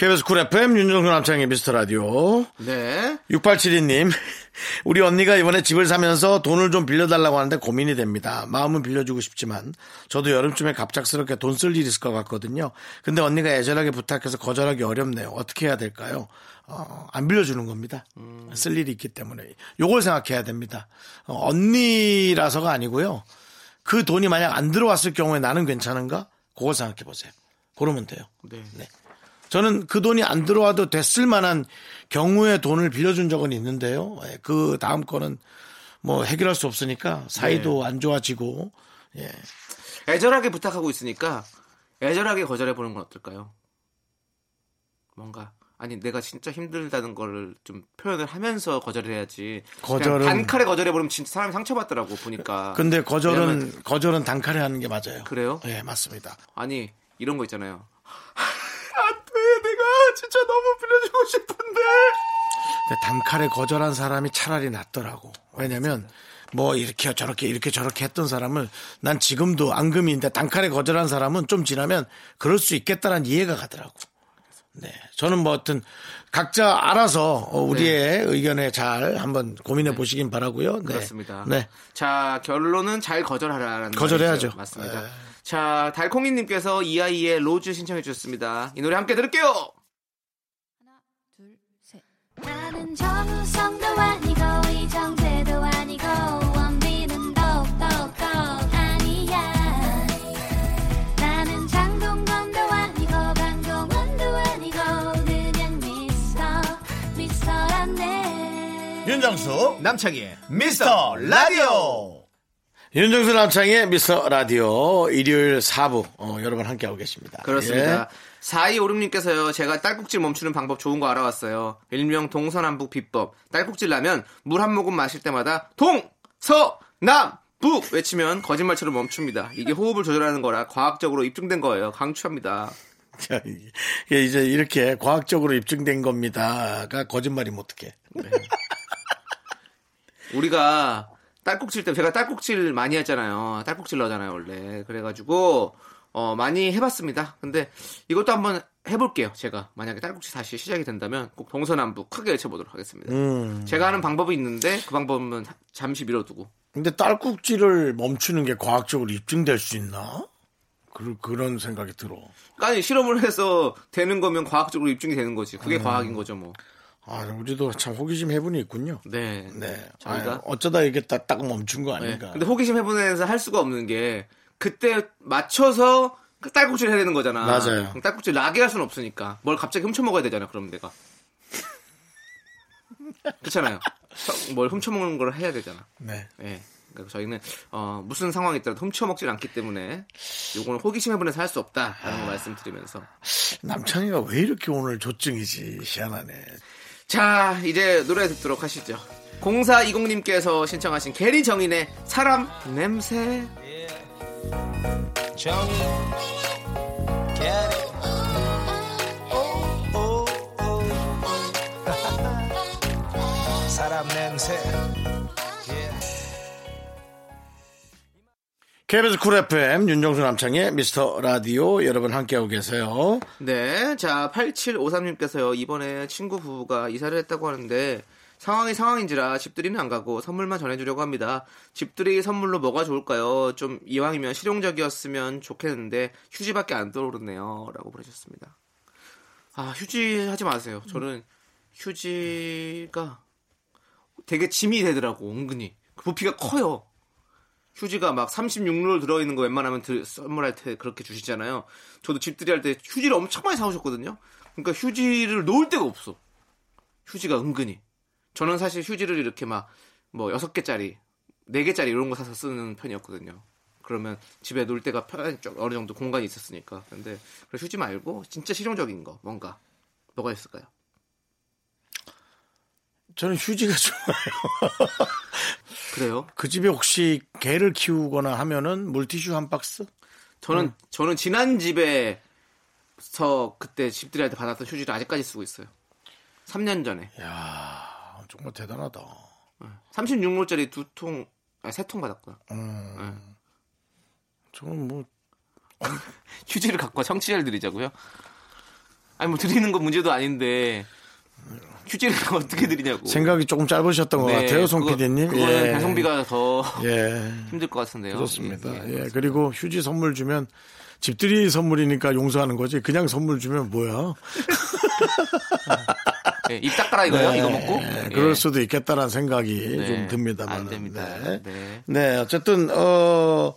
KBS 쿨 FM 윤정수 남창희의 미스터 라디오. 네. 6872님, 우리 언니가 이번에 집을 사면서 돈을 좀 빌려달라고 하는데 고민이 됩니다. 마음은 빌려주고 싶지만, 저도 여름쯤에 갑작스럽게 돈 쓸 일이 있을 것 같거든요. 근데 언니가 애절하게 부탁해서 거절하기 어렵네요. 어떻게 해야 될까요? 어, 안 빌려주는 겁니다. 쓸 일이 있기 때문에. 요걸 생각해야 됩니다. 어, 언니라서가 아니고요. 그 돈이 만약 안 들어왔을 경우에 나는 괜찮은가? 그걸 생각해 보세요. 그러면 돼요. 네. 저는 그 돈이 안 들어와도 됐을 만한 경우에 돈을 빌려준 적은 있는데요. 예, 그 다음 거는 뭐 해결할 수 없으니까 사이도 안 좋아지고 예. 애절하게 부탁하고 있으니까 애절하게 거절해 보는 건 어떨까요? 뭔가 아니 내가 진짜 힘들다는 거를 좀 표현을 하면서 거절을 해야지. 그냥 거절은- 단칼에 거절해 버리면 진짜 사람이 상처받더라고 보니까. 근데 거절은 왜냐면- 거절은 단칼에 하는 게 맞아요. 그래요? 예, 맞습니다. 아니 이런 거 있잖아요. 진짜 너무 빌려주고 싶은데. 단칼에 거절한 사람이 차라리 낫더라고. 왜냐면 뭐 이렇게 저렇게 이렇게 저렇게 했던 사람을 난 지금도 앙금인데 단칼에 거절한 사람은 좀 지나면 그럴 수 있겠다는 이해가 가더라고. 네. 저는 뭐 어떤 각자 알아서 어, 우리의 의견에 잘 한번 고민해 보시긴 바라고요. 네. 그렇습니다. 네. 자 결론은 잘 거절하라는 거절해야죠. 말이죠. 맞습니다. 네. 자 달콩이 님께서 이아이의 로즈 신청해 주셨습니다. 이 노래 함께 들을게요. 나는 정우성도 아니고 이정재도 아니고 원빈은 더욱더 아니야 나는 장동건도 아니고 강동원도 아니고 그냥 미스터 미스터란데 윤정수 남창희의 미스터 라디오. 윤정수 남창의 미스터 라디오 일요일 4부 어, 여러분 함께하고 계십니다. 그렇습니다. 예. 4256님께서요, 제가 딸꾹질 멈추는 방법 좋은 거 알아왔어요. 일명 동서남북 비법. 딸꾹질 나면 물 한 모금 마실 때마다 동, 서, 남, 북 외치면 거짓말처럼 멈춥니다. 이게 호흡을 조절하는 거라 과학적으로 입증된 거예요. 강추합니다. 자, 이제 이렇게 과학적으로 입증된 겁니다가 거짓말이면 어떡해. 우리가 딸꾹질 때 제가 딸꾹질 많이 했잖아요. 딸꾹질 넣잖아요 원래. 그래가지고 어 많이 해봤습니다. 근데 이것도 한번 해볼게요. 제가 만약에 딸꾹질 다시 시작이 된다면 꼭 동서남북 크게 외쳐보도록 하겠습니다. 음. 제가 하는 방법이 있는데 그 방법은 잠시 미뤄두고. 근데 딸꾹질을 멈추는 게 과학적으로 입증될 수 있나? 그, 그런 생각이 들어. 아니 실험을 해서 되는 거면 과학적으로 입증이 되는 거지. 그게 음. 과학인 거죠 뭐. 아, 우리도 참 호기심 해분이 있군요. 네. 네. 저희가 아, 어쩌다 이게 딱, 딱 멈춘 거 네. 아닌가. 근데 호기심 해보내서 할 수가 없는 게 그때 맞춰서 그 딸꾹질 해야 되는 거잖아. 맞아요. 딸꾹질 나게 할 수는 없으니까 뭘 갑자기 훔쳐 먹어야 되잖아. 그럼 내가 그렇잖아요. 서- 뭘 훔쳐 먹는 걸 해야 되잖아. 네. 예. 그러니까 저희는 어, 무슨 상황이 있더라도 훔쳐 먹질 않기 때문에 요거는 호기심 해보내서 할 수 없다라는 걸 말씀드리면서 남창이가 왜 이렇게 오늘 조증이지? 희한하네. 자 이제 노래 듣도록 하시죠. 0420님께서 신청하신 게리 정인의 사람 냄새 정이 get it 오, 오, 오. 사람 냄새 KBS 쿨 FM 윤정수 남창의 미스터 라디오 여러분 함께하고 계세요. 네, 자 8753님께서요 이번에 친구 부부가 이사를 했다고 하는데 상황이 상황인지라 집들이는 안 가고 선물만 전해주려고 합니다. 집들이 선물로 뭐가 좋을까요? 좀 이왕이면 실용적이었으면 좋겠는데 휴지밖에 안 떠오르네요.라고 보내셨습니다. 아 휴지 하지 마세요. 저는 휴지가 되게 짐이 되더라고 은근히 그 부피가 커요. 휴지가 막 36롤 들어있는 거 웬만하면 드- 선물할 때 그렇게 주시잖아요. 저도 집들이 할 때 휴지를 엄청 많이 사오셨거든요. 그러니까 휴지를 놓을 데가 없어. 휴지가 은근히. 저는 사실 휴지를 이렇게 막 뭐 여섯 개짜리, 네 개짜리 이런 거 사서 쓰는 편이었거든요. 그러면 집에 놓을 데가 편한 쪽 어느 정도 공간이 있었으니까. 근데 그 휴지 말고 진짜 실용적인 거 뭔가 뭐가 있을까요? 저는 휴지가 좋아요. 그래요? 그 집에 혹시 개를 키우거나 하면은 물티슈 한 박스? 저는 저는 지난 집에서 그때 집들이 할 때 받았던 휴지를 아직까지 쓰고 있어요. 3년 전에. 야 정말 대단하다. 36로짜리 두 통, 아니 세통 받았구나. 저는 뭐 휴지를 갖고 청취자를 드리자고요. 아니 뭐 드리는 건 문제도 아닌데 휴지를 어떻게 드리냐고. 생각이 조금 짧으셨던 것 네, 같아요, 송 그거- PD님. 그거는 배송비가 더 예. 힘들 것 같은데요. 그렇습니다. 예, 예, 그리고 휴지 선물 주면 집들이 선물이니까 용서하는 거지. 그냥 선물 주면 뭐야? 예, 입 닦아라 이거요? 이거 먹고? 예, 예. 그럴 수도 있겠다라는 생각이 네, 좀 듭니다만. 안 됩니다. 네. 네. 네, 어쨌든 어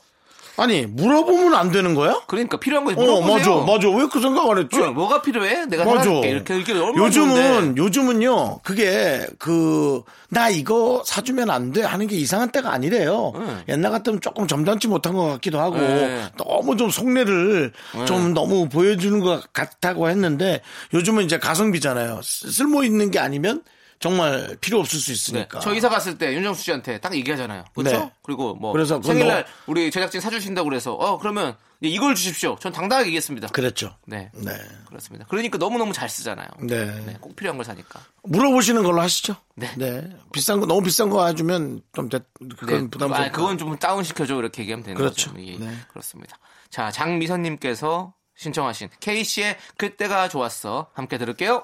아니 물어보면 안 되는 거야? 그러니까 필요한 거 어, 물어보세요. 맞아, 맞아. 왜 그 생각 안 했지? 어, 뭐가 필요해? 내가 맞아. 사줄게. 이렇게 이렇게 요즘은 좋은데. 요즘은요. 그게 그 나 이거 사주면 안 돼 하는 게 이상한 때가 아니래요. 네. 옛날 같으면 조금 점잖지 못한 것 같기도 하고 네. 너무 좀 속내를 좀 너무 보여주는 것 같다고 했는데 요즘은 이제 가성비잖아요. 쓰- 쓸모 있는 게 아니면 정말 필요 없을 수 네. 있으니까. 저 이사 갔을 때 윤정수 씨한테 딱 얘기하잖아요. 그렇죠? 네. 그리고 뭐 그래서 생일날 우리 제작진 사주신다고 그래서 어 그러면 이걸 주십시오. 전 당당하게 얘기했습니다. 그랬죠. 네. 네. 그렇습니다. 그러니까 너무너무 잘 쓰잖아요. 네. 네, 꼭 필요한 걸 사니까. 물어보시는 걸로 하시죠. 네. 비싼 거 너무 비싼 거 해주면 좀 대- 그건 네. 부담스럽고. 아, 그건 좀 다운 시켜줘 이렇게 얘기하면 되는 그렇죠. 거죠. 예, 네. 그렇습니다. 자, 장미선님께서 신청하신 K 씨의 그때가 좋았어 함께 들을게요.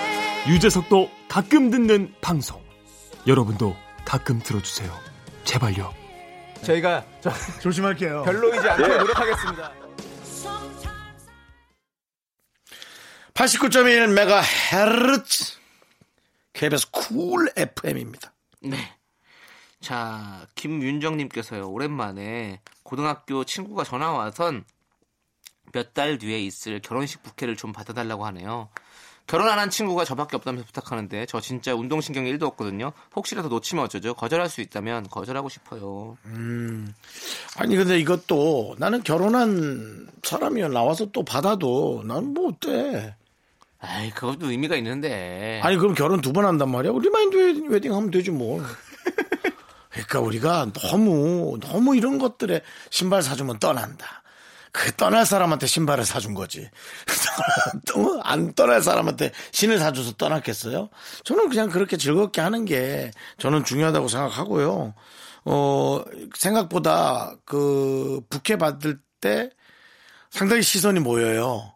유재석도 가끔 듣는 방송. 여러분도 가끔 들어주세요. 제발요. 저희가 저 조심할게요. 별로이지 않게 예. 노력하겠습니다. 89.1 메가헤르츠 KBS 쿨 FM입니다. 네. 자, 김윤정님께서요, 오랜만에 고등학교 친구가 전화 와선 몇 달 뒤에 있을 결혼식 부케를 좀 받아달라고 하네요. 결혼 안 한 친구가 저밖에 없다면서 부탁하는데 저 진짜 운동신경이 1도 없거든요. 혹시라도 놓치면 어쩌죠? 거절할 수 있다면 거절하고 싶어요. 아니 근데 이것도 나는 결혼한 사람이 나와서 또 받아도 난 뭐 어때? 아이, 그것도 의미가 있는데. 아니 그럼 결혼 두 번 한단 말이야? 리마인드 웨딩 하면 되지 뭐. 그러니까 우리가 너무 너무 이런 것들에 신발 사주면 떠난다. 그 떠날 사람한테 신발을 사준 거지. 또안 떠날 사람한테 신을 사줘서 떠났겠어요? 저는 그냥 그렇게 즐겁게 하는 게 저는 중요하다고 생각하고요. 어, 생각보다 그 부케 받을 때 상당히 시선이 모여요.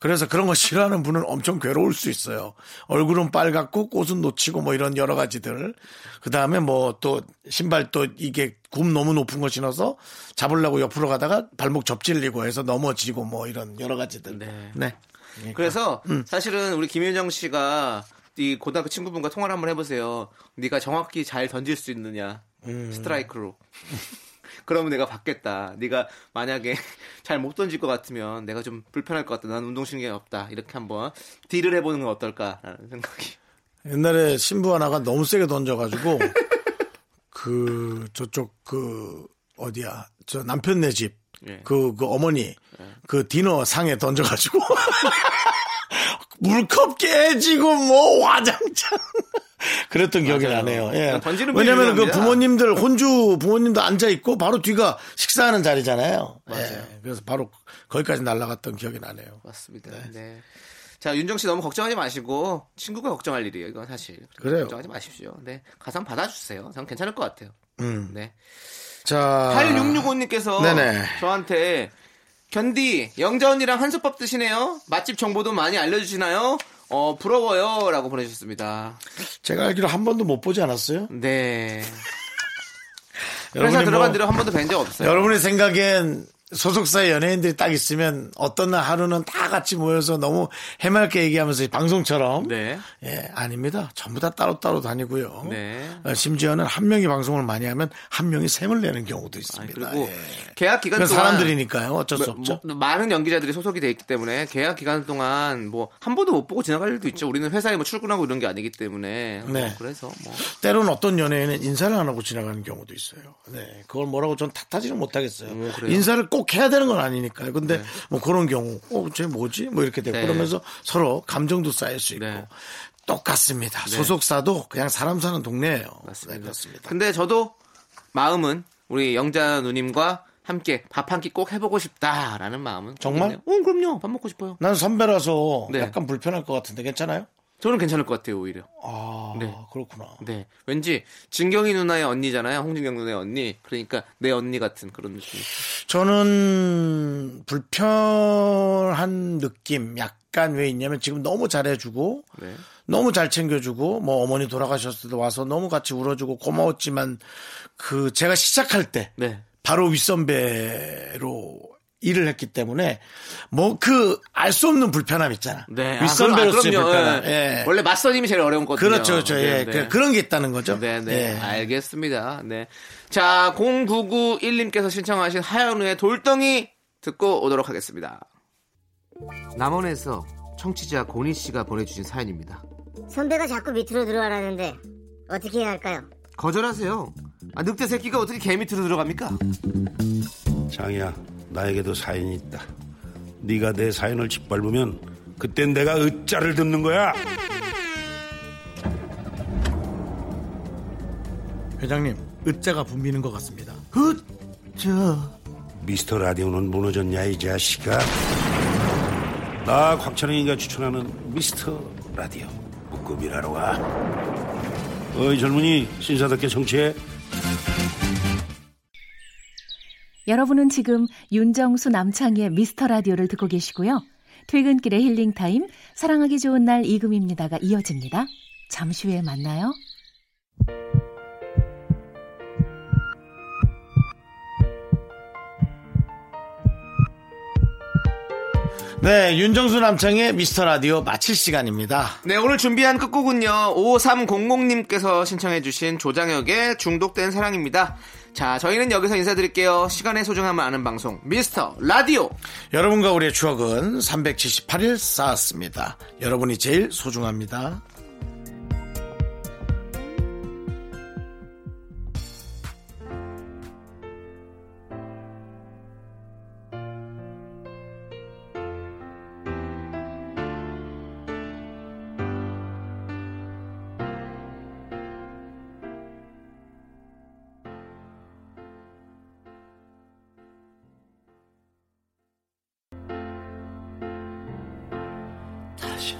그래서 그런 거 싫어하는 분은 엄청 괴로울 수 있어요. 얼굴은 빨갛고 꽃은 놓치고 뭐 이런 여러 가지들. 그 다음에 뭐 또 신발 또 이게 굽 너무 높은 거 신어서 잡으려고 옆으로 가다가 발목 접질리고 해서 넘어지고 뭐 이런 여러 가지들. 네. 네. 그래서 사실은 우리 김윤정 씨가 이 고등학교 친구분과 통화를 한번 해보세요. 네가 정확히 잘 던질 수 있느냐 스트라이크로. 그러면 내가 받겠다. 네가 만약에 잘 못 던질 것 같으면 내가 좀 불편할 것 같다. 난 운동신경이 없다. 이렇게 한번 딜을 해보는 건 어떨까라는 생각이. 옛날에 신부 하나가 너무 세게 던져가지고 그 저쪽 그 어디야 저 남편네 집 예. 그, 그 어머니, 그 디너 상에 던져가지고, 물컵 깨지고, 뭐, 와장창. 그랬던 기억이 맞아요. 나네요. 예. 왜냐면 그. 부모님들, 혼주 부모님도 앉아 있고, 바로 뒤가 식사하는 자리잖아요. 예. 그래서 바로 거기까지 날아갔던 기억이 나네요. 맞습니다. 네. 자, 윤정 씨 너무 걱정하지 마시고 친구가 걱정할 일이에요. 이건 사실. 그래요. 걱정하지 마십시오. 네. 가상 받아주세요. 저는 괜찮을 것 같아요. 음. 네. 자. 8665님께서 네네. 저한테 견디 영자 언니랑 한솥밥 드시네요. 맛집 정보도 많이 알려주시나요? 어 부러워요라고 보내주셨습니다. 제가 알기로 한 번도 못 보지 않았어요? 네. 회사 들어간 뭐- 뒤로 한 번도 뵌 적 없어요. 여러분의 생각엔 소속사의 연예인들이 딱 있으면 어떤 날 하루는 다 같이 모여서 너무 해맑게 얘기하면서 방송처럼 네. 예 아닙니다 전부 다 따로따로 다니고요 네. 어, 심지어는 한 명이 방송을 많이 하면 한 명이 샘을 내는 경우도 아니, 있습니다 그리고 예. 계약 기간 동안 사람들이니까요 어쩔 수 뭐, 없죠 뭐, 많은 연기자들이 소속이 돼 있기 때문에 계약 기간 동안 뭐 한 번도 못 보고 지나갈 일도 있죠. 우리는 회사에 뭐 출근하고 이런 게 아니기 때문에 뭐 네. 그래서 뭐 때로는 어떤 연예인은 인사를 안 하고 지나가는 경우도 있어요. 네, 그걸 뭐라고 전 탓하지는 못하겠어요. 오, 그래요? 인사를 꼭 해야 되는 건 아니니까요. 근데 뭐 그런 경우, 어, 쟤 뭐지? 뭐 이렇게 되고 네. 그러면서 서로 감정도 쌓일 수 있고. 네. 똑같습니다. 소속사도 그냥 사람 사는 동네예요. 맞습니다. 네, 그렇습니다. 근데 저도 마음은 우리 영자 누님과 함께 밥 한 끼 꼭 해보고 싶다라는 마음은 정말? 있네요. 응, 그럼요. 밥 먹고 싶어요. 난 선배라서 네. 약간 불편할 것 같은데 괜찮아요? 저는 괜찮을 것 같아요, 오히려. 아 네. 그렇구나. 네. 왠지 진경이 누나의 언니잖아요. 홍진경 누나의 언니. 그러니까 내 언니 같은 그런 느낌. 저는 불편한 느낌 약간 왜 있냐면 지금 너무 잘해주고 네. 너무 잘 챙겨주고 뭐 어머니 돌아가셨을 때 와서 너무 같이 울어주고 고마웠지만 그 제가 시작할 때 네. 바로 윗선배로 일을 했기 때문에 뭐 그 알 수 없는 불편함 있잖아. 네. 아, 윗선배로서의 그럼- 아, 그럼요. 불편함. 예. 예. 원래 맞선임이 제일 어려운 거거든요. 그렇죠, 그렇죠. 예. 네, 네. 그- 그런 게 있다는 거죠. 네, 네. 예. 알겠습니다. 네. 자, 0991님께서 신청하신 하현우의 돌덩이 듣고 오도록 하겠습니다. 남원에서 청취자 고니 씨가 보내주신 사연입니다. 선배가 자꾸 밑으로 들어가라는데 어떻게 해야 할까요? 거절하세요. 아, 늑대 새끼가 어떻게 개 밑으로 들어갑니까? 장이야, 나에게도 사연이 있다. 네가 내 사연을 짓밟으면 그땐 내가 으짜를 듣는 거야. 회장님, 으자가 붐비는 것 같습니다. 미스터 라디오는 무너졌냐 이 자식아. 나 곽철영이가 추천하는 미스터 라디오 묶음이라러 가. 어이 젊은이 신사답게 정치해. 여러분은 지금 윤정수 남창희의 미스터 라디오를 듣고 계시고요. 퇴근길의 힐링 타임, 사랑하기 좋은 날 이금입니다가 이어집니다. 잠시 후에 만나요. 네, 윤정수 남창의 미스터 라디오 마칠 시간입니다. 네, 오늘 준비한 끝곡은요. 5300님께서 신청해주신 조장혁의 중독된 사랑입니다. 자, 저희는 여기서 인사드릴게요. 시간의 소중함을 아는 방송, 미스터 라디오. 여러분과 우리의 추억은 378일 쌓았습니다. 여러분이 제일 소중합니다. 다시